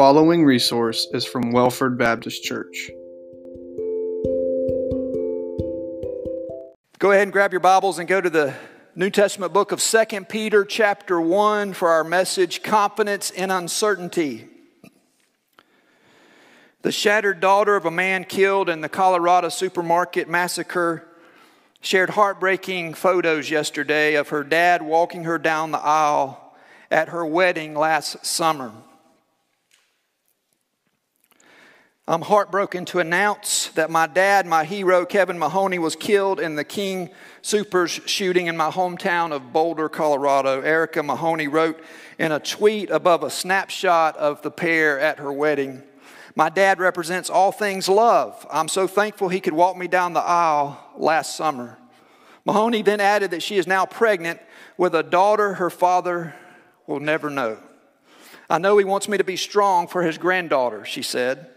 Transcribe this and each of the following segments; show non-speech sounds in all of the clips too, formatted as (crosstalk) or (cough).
following resource is from Wellford Baptist Church. Go ahead and grab your Bibles and go to the New Testament book of 2 Peter, chapter 1, for our message Confidence in Uncertainty. The shattered daughter of a man killed in the Colorado supermarket massacre shared heartbreaking photos yesterday of her dad walking her down the aisle at her wedding last summer. I'm heartbroken to announce that my dad, my hero, Kevin Mahoney, was killed in the King Soopers shooting in my hometown of Boulder, Colorado. Erica Mahoney wrote in a tweet above a snapshot of the pair at her wedding My dad represents all things love. I'm so thankful he could walk me down the aisle last summer. Mahoney then added that she is now pregnant with a daughter her father will never know. I know he wants me to be strong for his granddaughter, she said.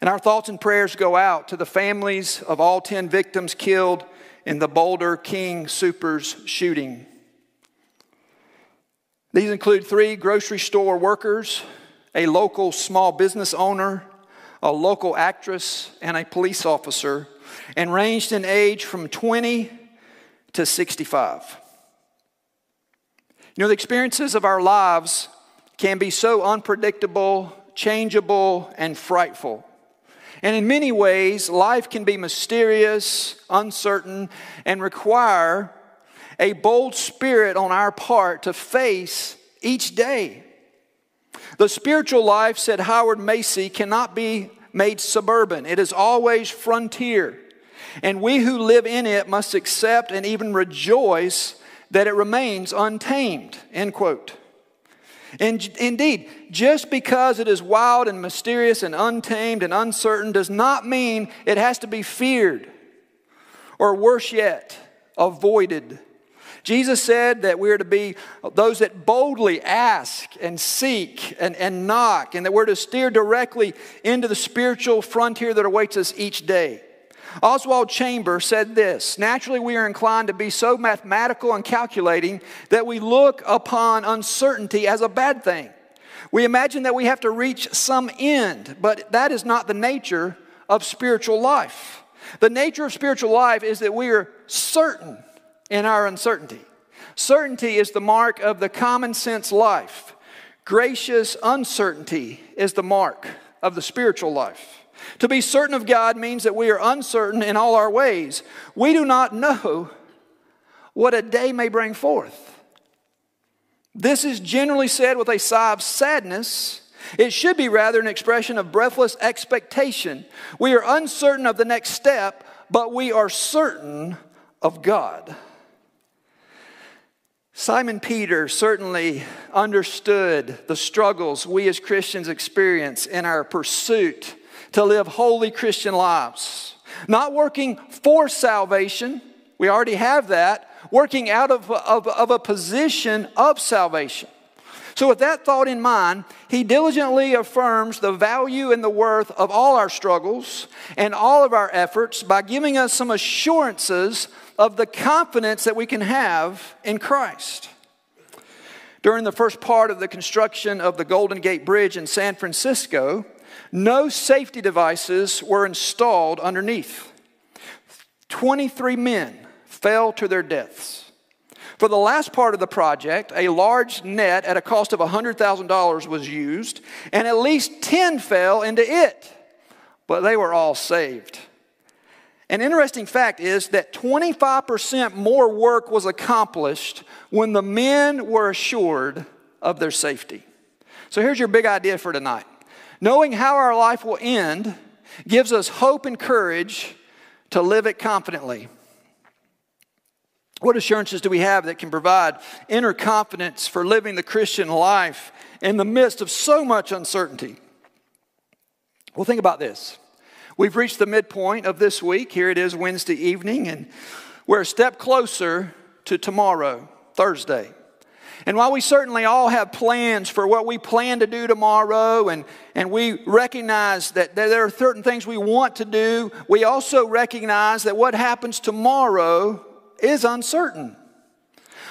And our thoughts and prayers go out to the families of all 10 victims killed in the Boulder King Soopers shooting. These include three grocery store workers, a local small business owner, a local actress, and a police officer, and ranged in age from 20 to 65. You know, the experiences of our lives can be so unpredictable, changeable, and frightful. And in many ways, life can be mysterious, uncertain, and require a bold spirit on our part to face each day. The spiritual life, said Howard Macy, cannot be made suburban, it is always frontier. And we who live in it must accept and even rejoice that it remains untamed. End quote. And indeed, just because it is wild and mysterious and untamed and uncertain does not mean it has to be feared or worse yet, avoided. Jesus said that we are to be those that boldly ask and seek and, and knock, and that we're to steer directly into the spiritual frontier that awaits us each day. Oswald Chambers said this Naturally, we are inclined to be so mathematical and calculating that we look upon uncertainty as a bad thing. We imagine that we have to reach some end, but that is not the nature of spiritual life. The nature of spiritual life is that we are certain in our uncertainty. Certainty is the mark of the common sense life. Gracious uncertainty is the mark of the spiritual life. To be certain of God means that we are uncertain in all our ways. We do not know what a day may bring forth. This is generally said with a sigh of sadness. It should be rather an expression of breathless expectation. We are uncertain of the next step, but we are certain of God. Simon Peter certainly understood the struggles we as Christians experience in our pursuit to live holy Christian lives. Not working for salvation, we already have that, working out of, of, of a position of salvation. So, with that thought in mind, he diligently affirms the value and the worth of all our struggles and all of our efforts by giving us some assurances of the confidence that we can have in Christ. During the first part of the construction of the Golden Gate Bridge in San Francisco, no safety devices were installed underneath. 23 men fell to their deaths. For the last part of the project, a large net at a cost of $100,000 was used, and at least 10 fell into it, but they were all saved. An interesting fact is that 25% more work was accomplished when the men were assured of their safety. So here's your big idea for tonight Knowing how our life will end gives us hope and courage to live it confidently. What assurances do we have that can provide inner confidence for living the Christian life in the midst of so much uncertainty? Well, think about this. We've reached the midpoint of this week. Here it is Wednesday evening, and we're a step closer to tomorrow, Thursday. And while we certainly all have plans for what we plan to do tomorrow, and, and we recognize that there are certain things we want to do, we also recognize that what happens tomorrow is uncertain.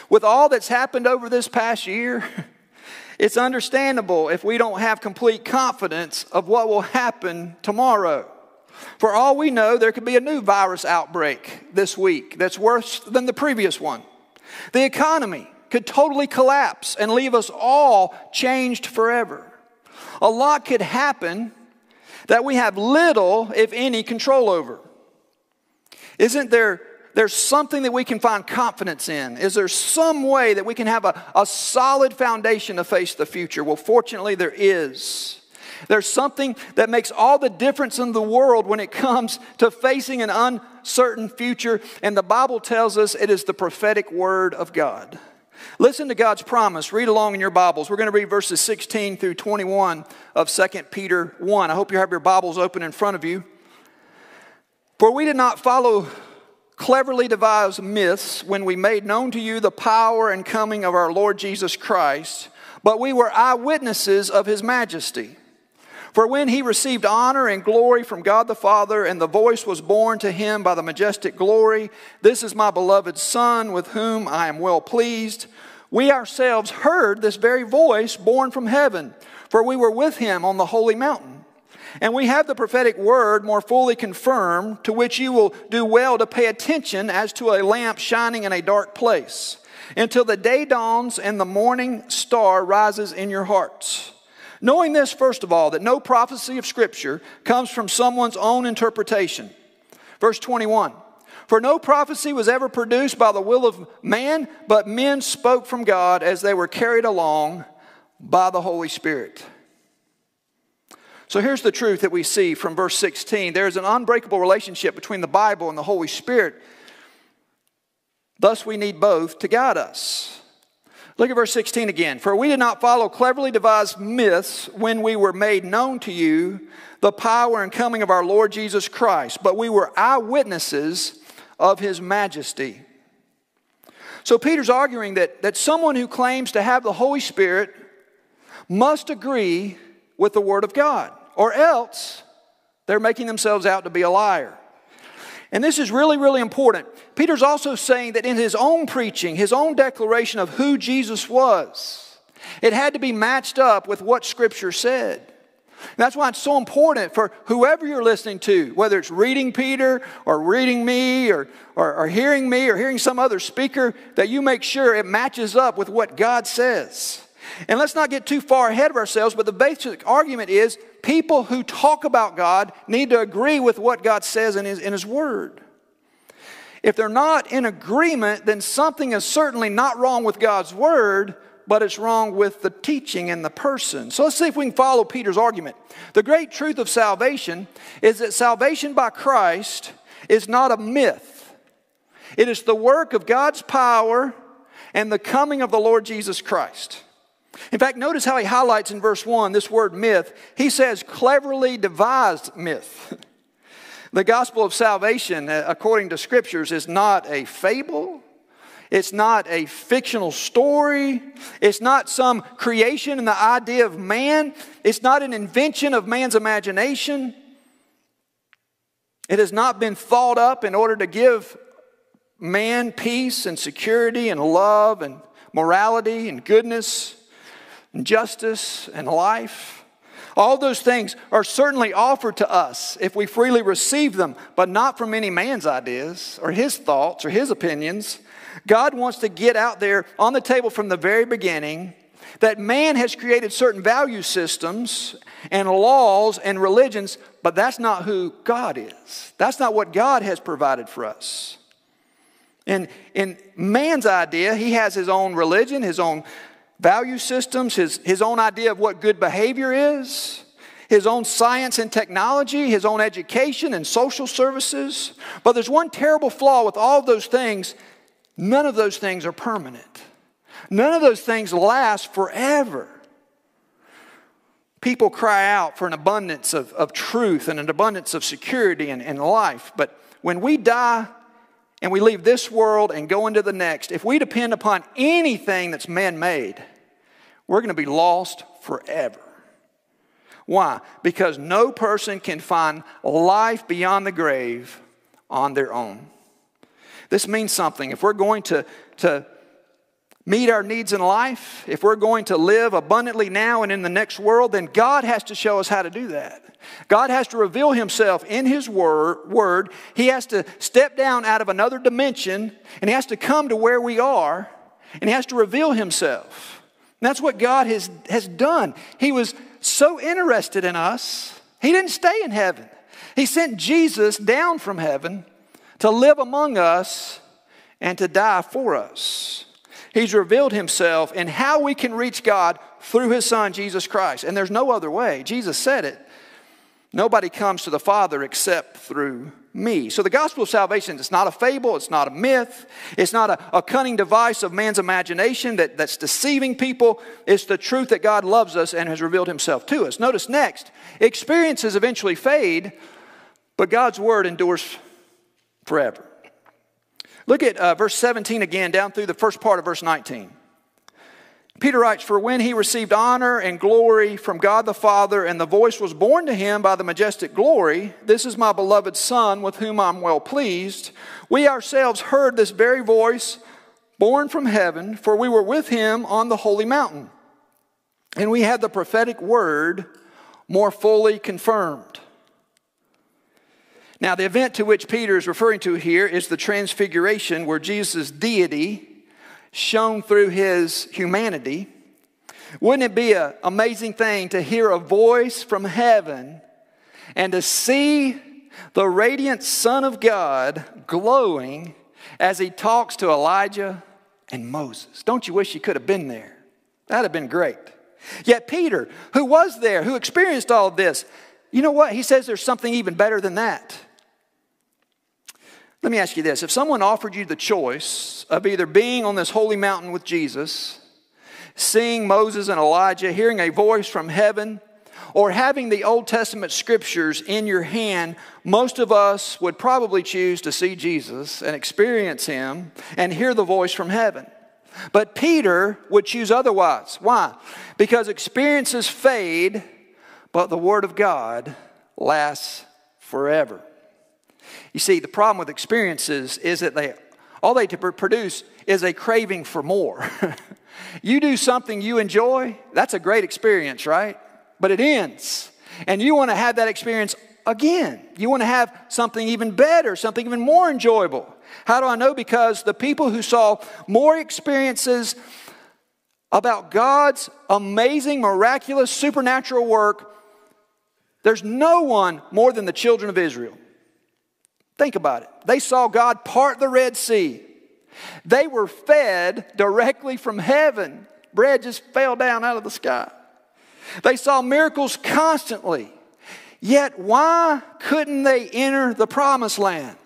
With all that's happened over this past year, (laughs) It's understandable if we don't have complete confidence of what will happen tomorrow. For all we know, there could be a new virus outbreak this week that's worse than the previous one. The economy could totally collapse and leave us all changed forever. A lot could happen that we have little, if any, control over. Isn't there there's something that we can find confidence in? Is there some way that we can have a, a solid foundation to face the future? Well, fortunately, there is. There's something that makes all the difference in the world when it comes to facing an uncertain future, and the Bible tells us it is the prophetic word of God. Listen to God's promise. Read along in your Bibles. We're going to read verses 16 through 21 of 2 Peter 1. I hope you have your Bibles open in front of you. For we did not follow cleverly devised myths when we made known to you the power and coming of our Lord Jesus Christ, but we were eyewitnesses of his majesty. For when he received honor and glory from God the Father, and the voice was borne to him by the majestic glory, This is my beloved Son, with whom I am well pleased. We ourselves heard this very voice borne from heaven, for we were with him on the holy mountain. And we have the prophetic word more fully confirmed, to which you will do well to pay attention as to a lamp shining in a dark place, until the day dawns and the morning star rises in your hearts. Knowing this, first of all, that no prophecy of Scripture comes from someone's own interpretation. Verse 21 For no prophecy was ever produced by the will of man, but men spoke from God as they were carried along by the Holy Spirit. So here's the truth that we see from verse 16 there's an unbreakable relationship between the Bible and the Holy Spirit. Thus, we need both to guide us. Look at verse 16 again. For we did not follow cleverly devised myths when we were made known to you the power and coming of our Lord Jesus Christ, but we were eyewitnesses of his majesty. So Peter's arguing that, that someone who claims to have the Holy Spirit must agree with the Word of God, or else they're making themselves out to be a liar. And this is really, really important. Peter's also saying that in his own preaching, his own declaration of who Jesus was, it had to be matched up with what Scripture said. And that's why it's so important for whoever you're listening to, whether it's reading Peter or reading me or, or, or, hearing me or hearing some other speaker, that you make sure it matches up with what God says. And let's not get too far ahead of ourselves, but the basic argument is people who talk about God need to agree with what God says in His, in his Word. If they're not in agreement, then something is certainly not wrong with God's Word, but it's wrong with the teaching and the person. So let's see if we can follow Peter's argument. The great truth of salvation is that salvation by Christ is not a myth, it is the work of God's power and the coming of the Lord Jesus Christ. In fact, notice how he highlights in verse 1 this word myth. He says, cleverly devised myth. (laughs) the gospel of salvation, uh, according to scriptures, is not a fable. It's not a fictional story. It's not some creation in the idea of man. It's not an invention of man's imagination. It has not been thought up in order to give man peace and security and love and morality and goodness and justice and life. All those things are certainly offered to us if we freely receive them, but not from any man's ideas or his thoughts or his opinions. God wants to get out there on the table from the very beginning that man has created certain value systems and laws and religions, but that's not who God is. That's not what God has provided for us. And in man's idea, he has his own religion, his own value systems, his, his own idea of what good behavior is, his own science and technology, his own education and social services. But there's one terrible flaw with all of those things none of those things are permanent, none of those things last forever. People cry out for an abundance of, of truth and an abundance of security and, and life. But when we die, and we leave this world and go into the next, if we depend upon anything that's man made, we're going to be lost forever. Why? Because no person can find life beyond the grave on their own. This means something. If we're going to, to meet our needs in life, if we're going to live abundantly now and in the next world, then God has to show us how to do that. God has to reveal himself in his word. He has to step down out of another dimension and he has to come to where we are and he has to reveal himself. And that's what God has, has done. He was so interested in us, he didn't stay in heaven. He sent Jesus down from heaven to live among us and to die for us. He's revealed himself and how we can reach God through his son, Jesus Christ. And there's no other way. Jesus said it. Nobody comes to the Father except through me. So the gospel of salvation is not a fable, it's not a myth, it's not a, a, cunning device of man's imagination that, that's deceiving people. It's the truth that God loves us and has revealed himself to us. Notice next, experiences eventually fade, but God's word endures forever. Look at uh, verse 17 again, down through the first part of verse 19. Peter writes, For when he received honor and glory from God the Father, and the voice was borne to him by the majestic glory, This is my beloved Son, with whom I'm well pleased, we ourselves heard this very voice born from heaven, for we were with him on the holy mountain. And we had the prophetic word more fully confirmed now, the event to which Peter is referring to here is the transfiguration, where Jesus' deity shone through his humanity. Wouldn't it be an amazing thing to hear a voice from heaven and to see the radiant Son of God glowing as he talks to Elijah and Moses? Don't you wish you could have been there? That'd have been great. Yet Peter, who was there, who experienced all of this, you know what? He says there's something even better than that. Let me ask you this if someone offered you the choice of either being on this holy mountain with Jesus, seeing Moses and Elijah, hearing a voice from heaven, or having the Old Testament scriptures in your hand, most of us would probably choose to see Jesus and experience him and hear the voice from heaven. But Peter would choose otherwise. Why? Because experiences fade, but the Word of God lasts forever. You see, the problem with experiences is that they all they produce is a craving for more. (laughs) you do something you enjoy, that's a great experience, right? But it ends. And you want to have that experience again. You want to have something even better, something even more enjoyable. How do I know? Because the people who saw more experiences about God's amazing, miraculous, supernatural work, there's no one more than the children of Israel. Think about it. They saw God part the Red Sea. They were fed directly from heaven. Bread just fell down out of the sky. They saw miracles constantly. Yet, why couldn't they enter the promised land?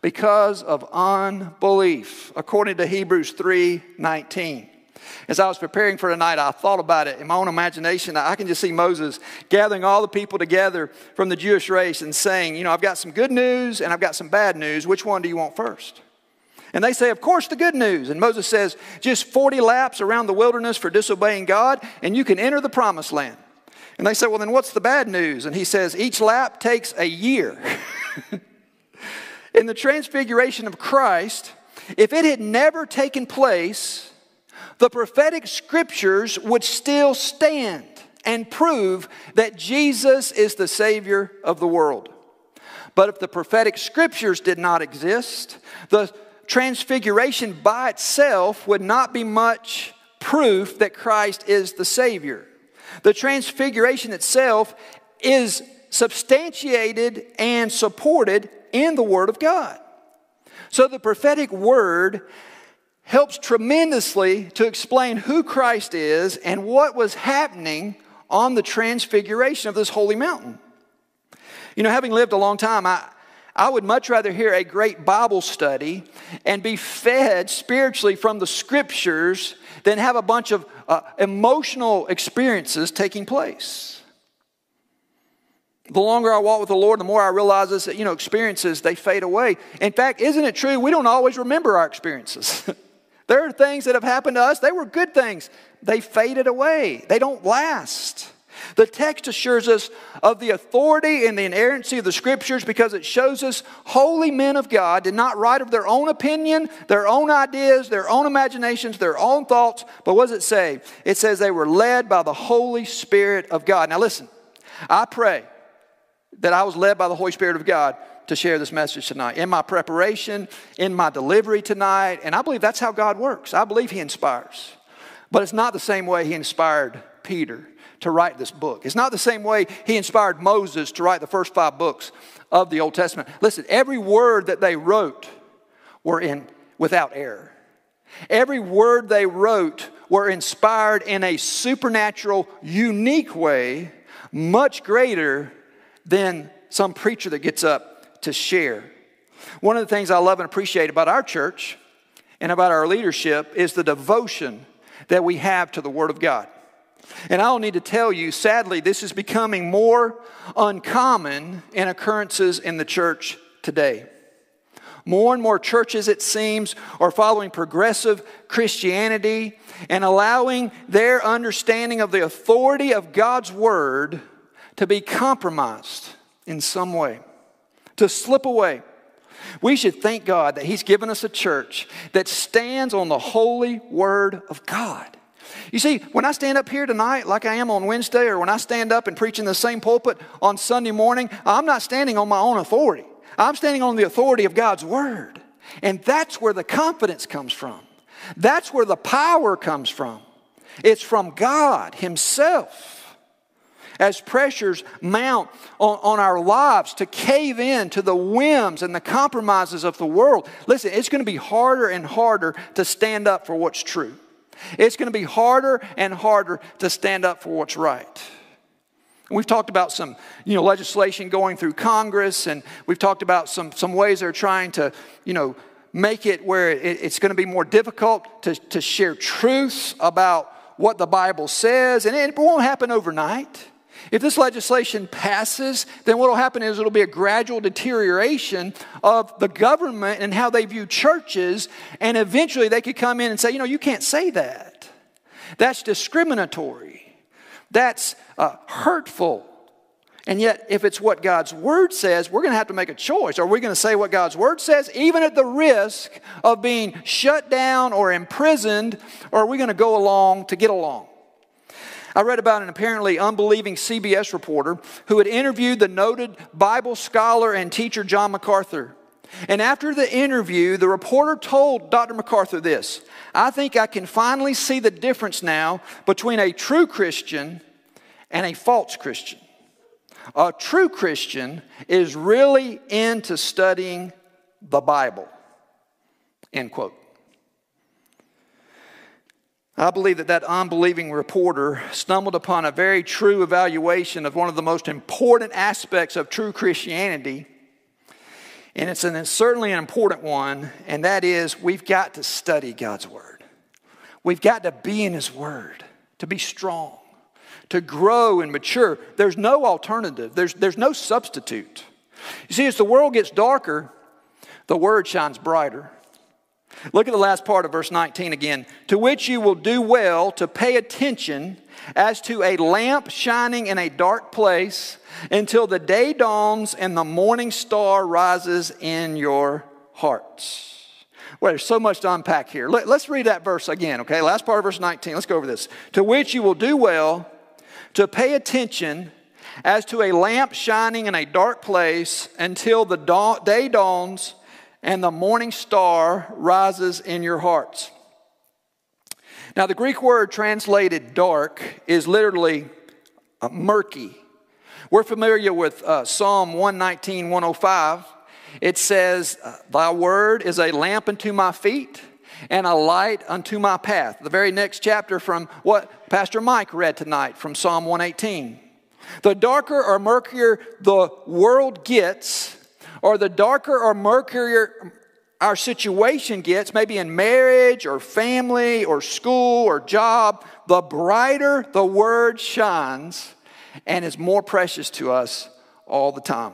Because of unbelief, according to Hebrews 3 19. As I was preparing for tonight, I thought about it in my own imagination. I can just see Moses gathering all the people together from the Jewish race and saying, You know, I've got some good news and I've got some bad news. Which one do you want first? And they say, Of course, the good news. And Moses says, Just 40 laps around the wilderness for disobeying God, and you can enter the promised land. And they say, Well, then what's the bad news? And he says, Each lap takes a year. (laughs) In the transfiguration of Christ, if it had never taken place, the prophetic scriptures would still stand and prove that Jesus is the Savior of the world. But if the prophetic scriptures did not exist, the transfiguration by itself would not be much proof that Christ is the Savior. The transfiguration itself is substantiated and supported in the Word of God. So the prophetic word helps tremendously to explain who Christ is and what was happening on the transfiguration of this holy mountain. You know, having lived a long time, I, I would much rather hear a great Bible study and be fed spiritually from the scriptures than have a bunch of uh, emotional experiences taking place. The longer I walk with the Lord, the more I realize that, you know, experiences, they fade away. In fact, isn't it true? We don't always remember our experiences. (laughs) There are things that have happened to us, they were good things. They faded away, they don't last. The text assures us of the authority and the inerrancy of the scriptures because it shows us holy men of God did not write of their own opinion, their own ideas, their own imaginations, their own thoughts. But what does it say? It says they were led by the Holy Spirit of God. Now, listen, I pray that I was led by the Holy Spirit of God to share this message tonight. In my preparation, in my delivery tonight, and I believe that's how God works. I believe He inspires. But it's not the same way He inspired Peter to write this book. It's not the same way he inspired Moses to write the first five books of the Old Testament. Listen, every word that they wrote were in without error. Every word they wrote were inspired in a supernatural, unique way, much greater than some preacher that gets up to share. One of the things I love and appreciate about our church and about our leadership is the devotion that we have to the Word of God. And I don't need to tell you, sadly, this is becoming more uncommon in occurrences in the church today. More and more churches, it seems, are following progressive Christianity and allowing their understanding of the authority of God's Word to be compromised in some way, to slip away. We should thank God that He's given us a church that stands on the holy Word of God. You see, when I stand up here tonight, like I am on Wednesday, or when I stand up and preach in the same pulpit on Sunday morning, I'm not standing on my own authority. I'm standing on the authority of God's Word. And that's where the confidence comes from. That's where the power comes from. It's from God Himself. As pressures mount on, on our lives to cave in to the whims and the compromises of the world, listen, it's going to be harder and harder to stand up for what's true. It's going to be harder and harder to stand up for what's right. We've talked about some you know, legislation going through Congress, and we've talked about some, some ways they're trying to you know, make it where it, it's going to be more difficult to, to share truths about what the Bible says, and it won't happen overnight. If this legislation passes, then what will happen is it'll be a gradual deterioration of the government and how they view churches, and eventually they could come in and say, you know, you can't say that. That's discriminatory. That's uh, hurtful. And yet, if it's what God's Word says, we're going to have to make a choice. Are we going to say what God's Word says, even at the risk of being shut down or imprisoned, or are we going to go along to get along? I read about an apparently unbelieving CBS reporter who had interviewed the noted Bible scholar and teacher John MacArthur. And after the interview, the reporter told Dr. MacArthur this I think I can finally see the difference now between a true Christian and a false Christian. A true Christian is really into studying the Bible. End quote. I believe that that unbelieving reporter stumbled upon a very true evaluation of one of the most important aspects of true Christianity. And it's, an, it's certainly an important one, and that is we've got to study God's Word. We've got to be in His Word, to be strong, to grow and mature. There's no alternative, there's, there's no substitute. You see, as the world gets darker, the Word shines brighter. Look at the last part of verse 19 again. To which you will do well to pay attention as to a lamp shining in a dark place until the day dawns and the morning star rises in your hearts. Well, there's so much to unpack here. Let, us read that verse again, okay? Last part of verse 19. Let's go over this. To which you will do well to pay attention as to a lamp shining in a dark place until the day dawns and the morning star rises in your hearts. Now, the Greek word translated dark is literally uh, murky. We're familiar with uh, Psalm 119, 105. It says, Thy word is a lamp unto my feet and a light unto my path. The very next chapter from what Pastor Mike read tonight from Psalm 118. The darker or murkier the world gets, or the darker or murkier our situation gets, maybe in marriage or family or school or job, the brighter the word shines and is more precious to us all the time.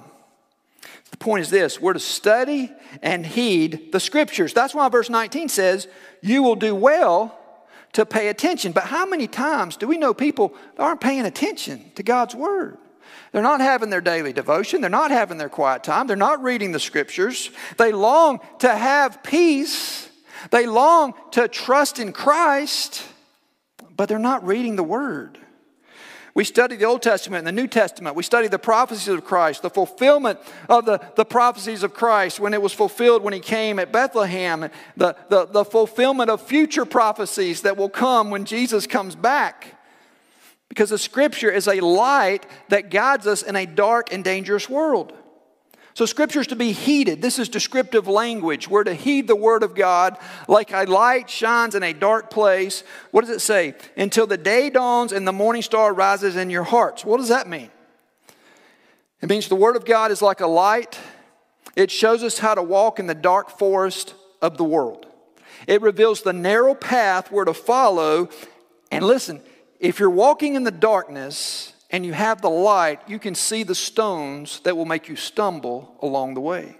The point is this we're to study and heed the scriptures. That's why verse 19 says, You will do well to pay attention. But how many times do we know people aren't paying attention to God's word? They're not having their daily devotion. They're not having their quiet time. They're not reading the scriptures. They long to have peace. They long to trust in Christ, but they're not reading the word. We study the Old Testament and the New Testament. We study the prophecies of Christ, the fulfillment of the, the prophecies of Christ when it was fulfilled when he came at Bethlehem, the, the, the fulfillment of future prophecies that will come when Jesus comes back. Because the scripture is a light that guides us in a dark and dangerous world. So, scripture is to be heeded. This is descriptive language. We're to heed the word of God like a light shines in a dark place. What does it say? Until the day dawns and the morning star rises in your hearts. What does that mean? It means the word of God is like a light, it shows us how to walk in the dark forest of the world. It reveals the narrow path we're to follow. And listen, if you're walking in the darkness and you have the light, you can see the stones that will make you stumble along the way.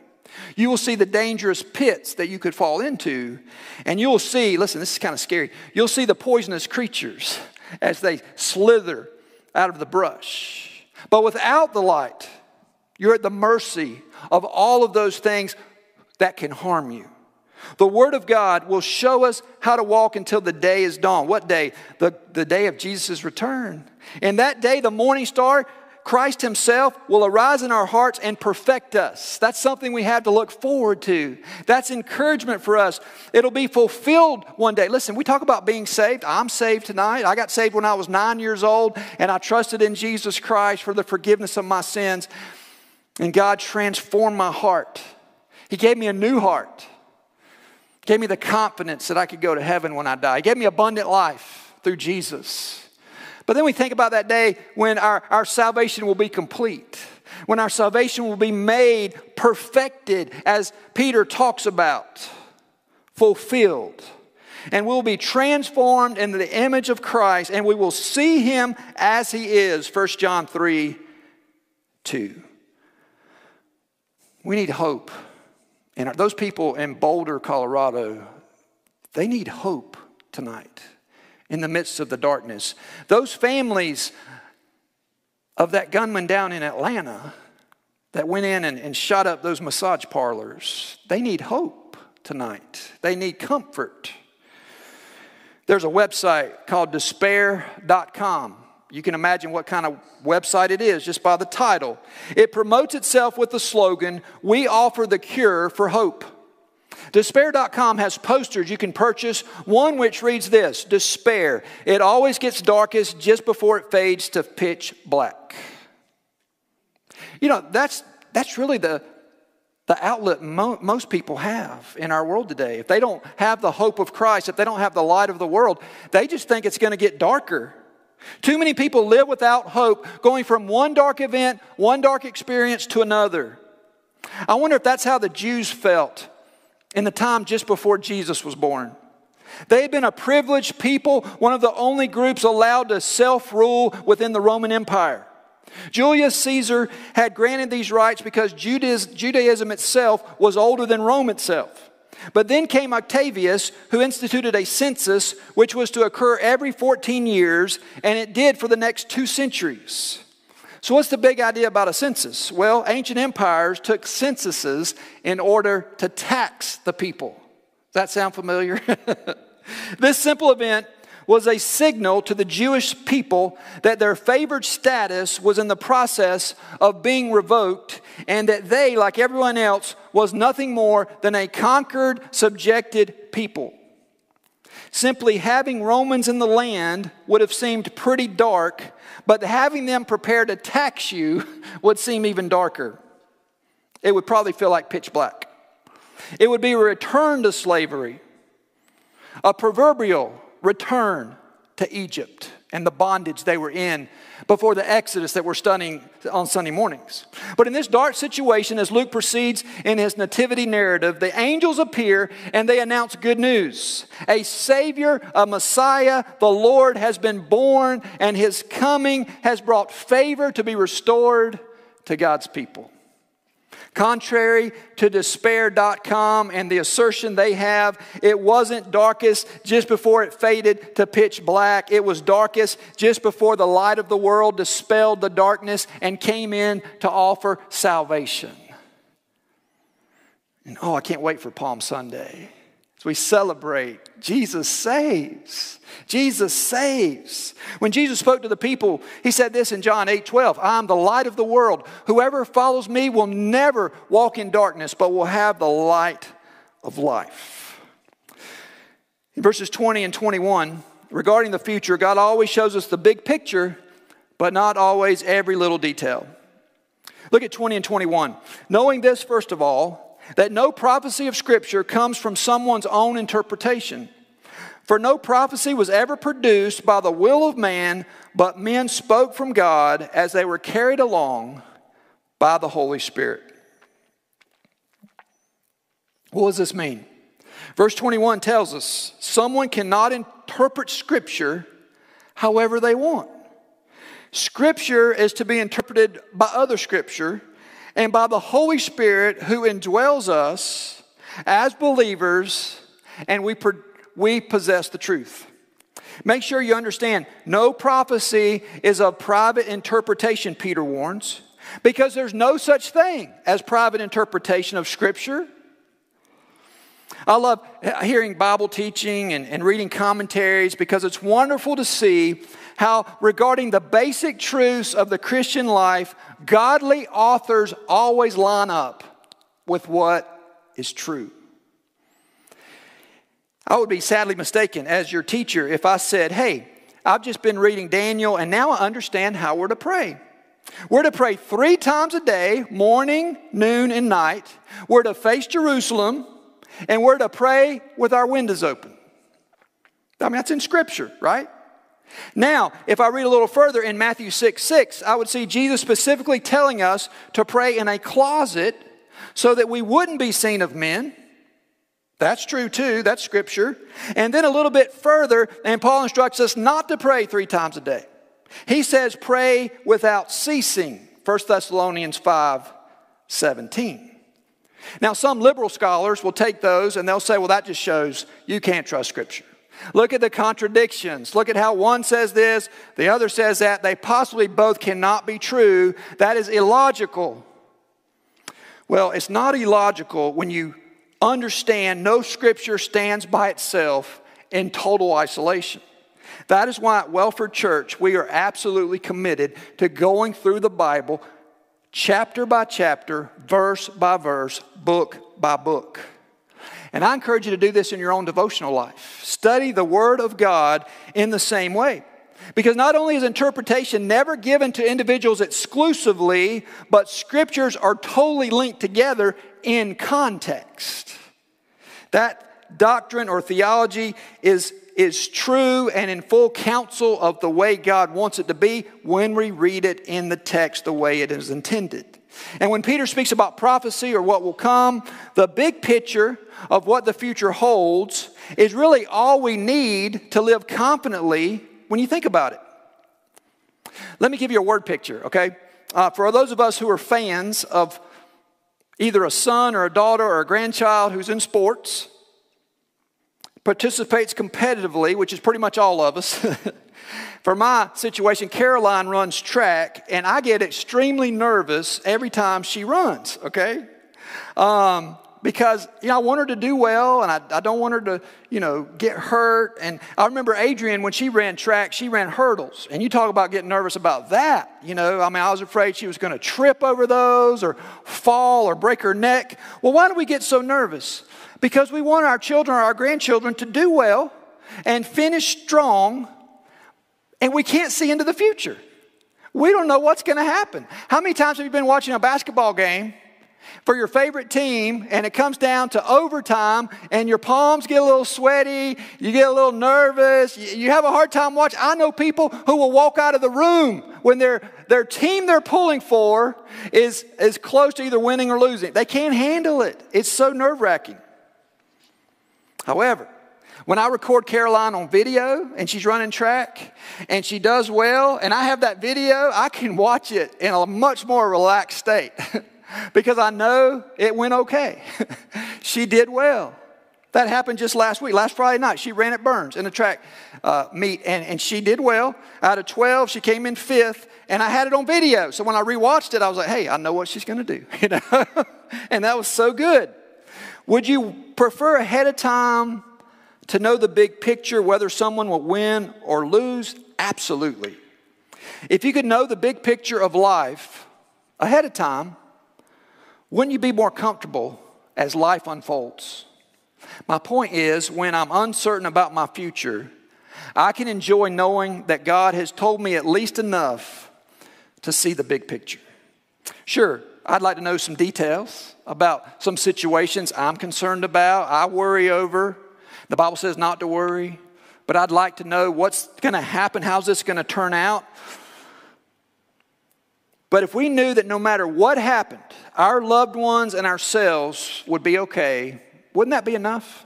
You will see the dangerous pits that you could fall into, and you'll see, listen, this is kind of scary. You'll see the poisonous creatures as they slither out of the brush. But without the light, you're at the mercy of all of those things that can harm you. The Word of God will show us how to walk until the day is dawn. What day? The, the day of Jesus' return. And that day, the morning star, Christ Himself will arise in our hearts and perfect us. That's something we have to look forward to. That's encouragement for us. It'll be fulfilled one day. Listen, we talk about being saved. I'm saved tonight. I got saved when I was nine years old, and I trusted in Jesus Christ for the forgiveness of my sins. And God transformed my heart. He gave me a new heart gave me the confidence that I could go to heaven when I die. He gave me abundant life through Jesus. But then we think about that day when our, our salvation will be complete, when our salvation will be made perfected, as Peter talks about, fulfilled. And we'll be transformed into the image of Christ, and we will see him as he is. 1 John 3 2. We need hope. And those people in Boulder, Colorado, they need hope tonight in the midst of the darkness. Those families of that gunman down in Atlanta that went in and, and shot up those massage parlors, they need hope tonight. They need comfort. There's a website called despair.com. You can imagine what kind of website it is just by the title. It promotes itself with the slogan, We offer the cure for hope. Despair.com has posters you can purchase, one which reads this Despair. It always gets darkest just before it fades to pitch black. You know, that's, that's really the, the outlet mo- most people have in our world today. If they don't have the hope of Christ, if they don't have the light of the world, they just think it's going to get darker. Too many people live without hope, going from one dark event, one dark experience to another. I wonder if that's how the Jews felt in the time just before Jesus was born. They had been a privileged people, one of the only groups allowed to self rule within the Roman Empire. Julius Caesar had granted these rights because Judaism itself was older than Rome itself. But then came Octavius, who instituted a census which was to occur every 14 years, and it did for the next two centuries. So, what's the big idea about a census? Well, ancient empires took censuses in order to tax the people. Does that sound familiar? (laughs) this simple event was a signal to the Jewish people that their favored status was in the process of being revoked and that they, like everyone else, was nothing more than a conquered, subjected people. Simply having Romans in the land would have seemed pretty dark, but having them prepared to tax you (laughs) would seem even darker. It would probably feel like pitch black. It would be a return to slavery, a proverbial return to Egypt and the bondage they were in before the Exodus that we're studying on Sunday mornings. But in this dark situation, as Luke proceeds in his nativity narrative, the angels appear and they announce good news. A Savior, a Messiah, the Lord has been born, and his coming has brought favor to be restored to God's people. Contrary to despair.com and the assertion they have, it wasn't darkest just before it faded to pitch black. It was darkest just before the light of the world dispelled the darkness and came in to offer salvation. And oh, I can't wait for Palm Sunday. We celebrate, Jesus saves. Jesus saves. When Jesus spoke to the people, he said this in John 8 12 I am the light of the world. Whoever follows me will never walk in darkness, but will have the light of life. In verses 20 and 21, regarding the future, God always shows us the big picture, but not always every little detail. Look at 20 and 21. Knowing this, first of all, that no prophecy of Scripture comes from someone's own interpretation. For no prophecy was ever produced by the will of man, but men spoke from God as they were carried along by the Holy Spirit. What does this mean? Verse 21 tells us someone cannot interpret Scripture however they want. Scripture is to be interpreted by other Scripture, and by the Holy Spirit who indwells us as believers, and we, we possess the truth. Make sure you understand no prophecy is a private interpretation, Peter warns, because there's no such thing as private interpretation of Scripture. I love hearing Bible teaching and, and reading commentaries because it's wonderful to see how, regarding the basic truths of the Christian life, godly authors always line up with what is true. I would be sadly mistaken as your teacher if I said, Hey, I've just been reading Daniel and now I understand how we're to pray. We're to pray three times a day morning, noon, and night. We're to face Jerusalem and we're to pray with our windows open. I mean, that's in Scripture, right? Now, if I read a little further in Matthew 6 6, I would see Jesus specifically telling us to pray in a closet so that we wouldn't be seen of men. That's true too, that's scripture. And then a little bit further, and Paul instructs us not to pray three times a day. He says, pray without ceasing. 1 Thessalonians 5 17. Now, some liberal scholars will take those and they'll say, well, that just shows you can't trust scripture. Look at the contradictions. Look at how one says this, the other says that. They possibly both cannot be true. That is illogical. Well, it's not illogical when you understand no scripture stands by itself in total isolation. That is why at Wellford Church we are absolutely committed to going through the Bible chapter by chapter, verse by verse, book by book. And I encourage you to do this in your own devotional life. Study the Word of God in the same way. Because not only is interpretation never given to individuals exclusively, but scriptures are totally linked together in context. That doctrine or theology is, is true and in full counsel of the way God wants it to be when we read it in the text the way it is intended. And when Peter speaks about prophecy or what will come, the big picture of what the future holds is really all we need to live confidently when you think about it. Let me give you a word picture, okay? Uh, for those of us who are fans of either a son or a daughter or a grandchild who's in sports, participates competitively, which is pretty much all of us. (laughs) For my situation, Caroline runs track, and I get extremely nervous every time she runs, okay? Um, because you know I want her to do well, and I, I, don't want her to you know get hurt. And I remember Adrian when she ran track, she ran hurdles, and you talk about getting nervous about that. You know, I mean, I was afraid she was going to trip over those or fall or break her neck. Well, why do we get so nervous? Because we want our children or our grandchildren to do well and finish strong and we can't see into the future. We don't know what's going to happen. How many times have you been watching a basketball game for your favorite team and it comes down to overtime and your palms get a little sweaty, you get a little nervous, you have a hard time watching? I know people who will walk out of the room when their, their team they're pulling for is, is close to either winning or losing. They can't handle it. It's so nerve wracking. However, when I record Caroline on video and she's running track and she does well, and I have that video, I can watch it in a much more relaxed state. (laughs) because I know it went okay. (laughs) she did well. That happened just last week. Last Friday night, she ran at Byrnes in a track uh, meet, and, and she did well. Out of 12, she came in fifth, and I had it on video. So when I rewatched it, I was like, hey, I know what she's going to do. (laughs) You know? and that was so good. Would you prefer ahead of time to know the big picture, whether someone will win or lose? Absolutely. If you could know the big picture of life ahead of time, wouldn't you be more comfortable as life unfolds? My point is, when I'm uncertain about my future, I can enjoy knowing that God has told me at least enough to see the big picture. Sure, I'd like to know some details about some situations I'm concerned about, I worry over. The Bible says not to worry, but I'd like to know what's going to happen, how's this going to turn out. But if we knew that no matter what happened, our loved ones and ourselves would be okay, wouldn't that be enough?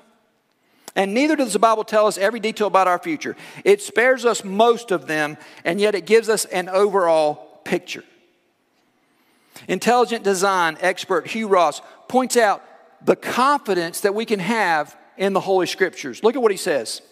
And neither does the Bible tell us every detail about our future. It spares us most of them, and yet it gives us an overall picture. Intelligent design expert Hugh Ross points out the confidence that we can have in the Holy Scriptures. Look at what he says.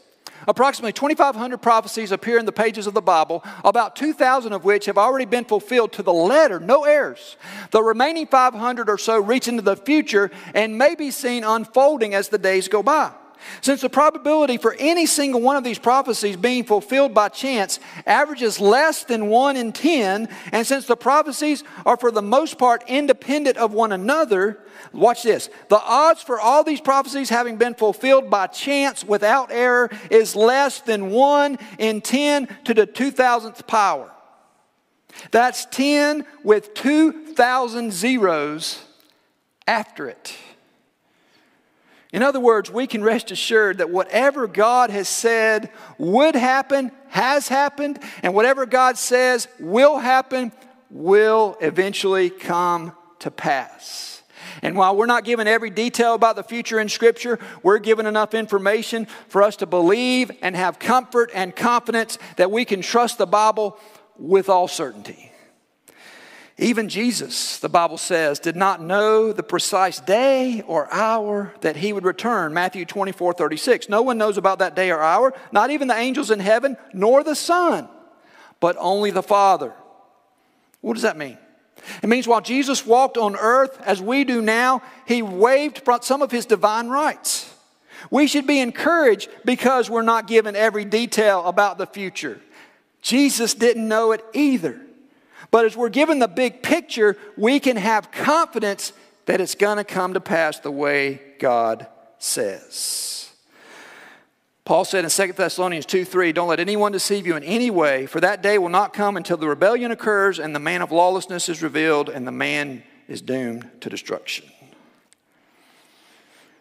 Approximately 2,500 prophecies appear in the pages of the Bible, about 2,000 of which have already been fulfilled to the letter, no errors. The remaining 500 or so reach into the future and may be seen unfolding as the days go by. Since the probability for any single one of these prophecies being fulfilled by chance averages less than 1 in 10, and since the prophecies are for the most part independent of one another, watch this. The odds for all these prophecies having been fulfilled by chance without error is less than 1 in 10 to the 2000th power. That's 10 with 2,000 zeros after it. In other words, we can rest assured that whatever God has said would happen, has happened, and whatever God says will happen, will eventually come to pass. And while we're not given every detail about the future in Scripture, we're given enough information for us to believe and have comfort and confidence that we can trust the Bible with all certainty. Even Jesus, the Bible says, did not know the precise day or hour that he would return. Matthew 24, 36. No one knows about that day or hour, not even the angels in heaven, nor the Son, but only the Father. What does that mean? It means while Jesus walked on earth as we do now, he waived some of his divine rights. We should be encouraged because we're not given every detail about the future. Jesus didn't know it either. But as we're given the big picture, we can have confidence that it's going to come to pass the way God says. Paul said in 2 Thessalonians 2 3, Don't let anyone deceive you in any way, for that day will not come until the rebellion occurs and the man of lawlessness is revealed and the man is doomed to destruction.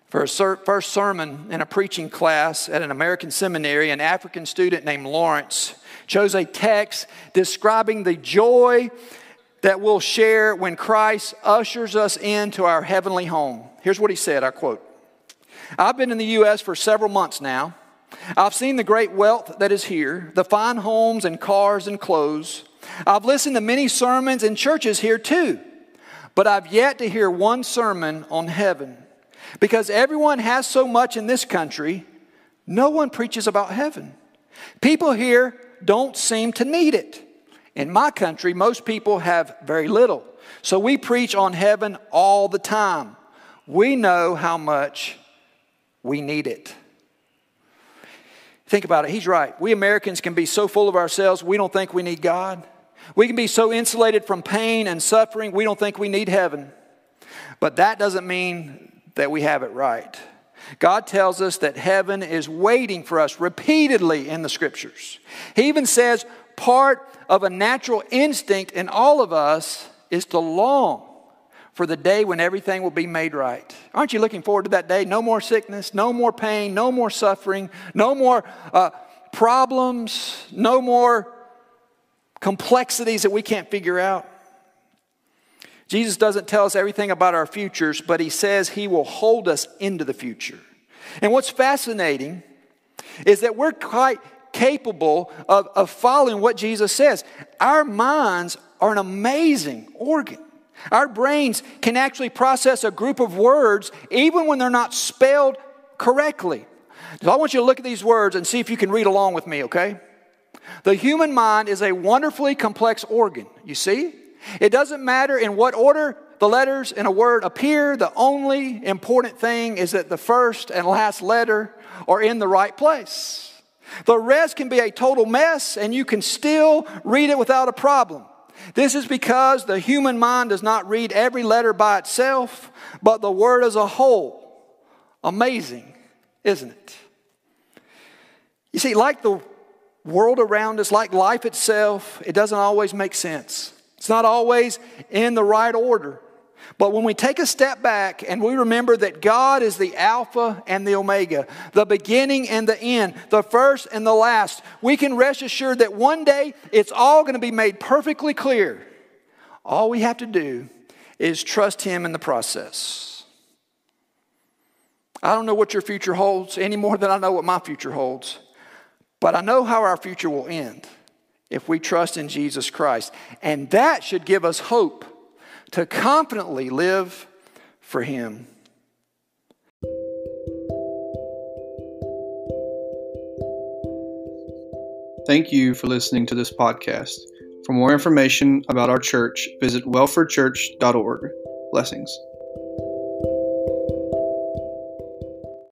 For a first sermon in a preaching class at an American seminary, an African student named Lawrence chose a text describing the joy that we'll share when Christ ushers us into our heavenly home. Here's what he said I quote I've been in the U.S. for several months now. I've seen the great wealth that is here, the fine homes and cars and clothes. I've listened to many sermons in churches here too, but I've yet to hear one sermon on heaven. Because everyone has so much in this country, no one preaches about heaven. People here don't seem to need it. In my country, most people have very little. So we preach on heaven all the time. We know how much we need it. Think about it. He's right. We Americans can be so full of ourselves, we don't think we need God. We can be so insulated from pain and suffering, we don't think we need heaven. But that doesn't mean that we have it right. God tells us that heaven is waiting for us repeatedly in the scriptures. He even says part of a natural instinct in all of us is to long for the day when everything will be made right. Aren't you looking forward to that day? No more sickness, no more pain, no more suffering, no more uh, problems, no more complexities that we can't figure out. Jesus doesn't tell us everything about our futures, but he says he will hold us into the future. And what's fascinating is that we're quite capable of, of following what Jesus says. Our minds are an amazing organ. Our brains can actually process a group of words even when they're not spelled correctly. So I want you to look at these words and see if you can read along with me, okay? The human mind is a wonderfully complex organ. You see? It doesn't matter in what order the letters in a word appear, the only important thing is that the first and last letter are in the right place. The rest can be a total mess and you can still read it without a problem. This is because the human mind does not read every letter by itself, but the word as a whole. Amazing, isn't it? You see, like the world around us, like life itself, it doesn't always make sense. It's not always in the right order. But when we take a step back and we remember that God is the Alpha and the Omega, the beginning and the end, the first and the last, we can rest assured that one day it's all going to be made perfectly clear. All we have to do is trust Him in the process. I don't know what your future holds any more than I know what my future holds, but I know how our future will end if we trust in Jesus Christ. And that should give us hope to confidently live for Him. Thank you for listening to this podcast. For more information about our church, visit wellfordchurch.org. Blessings.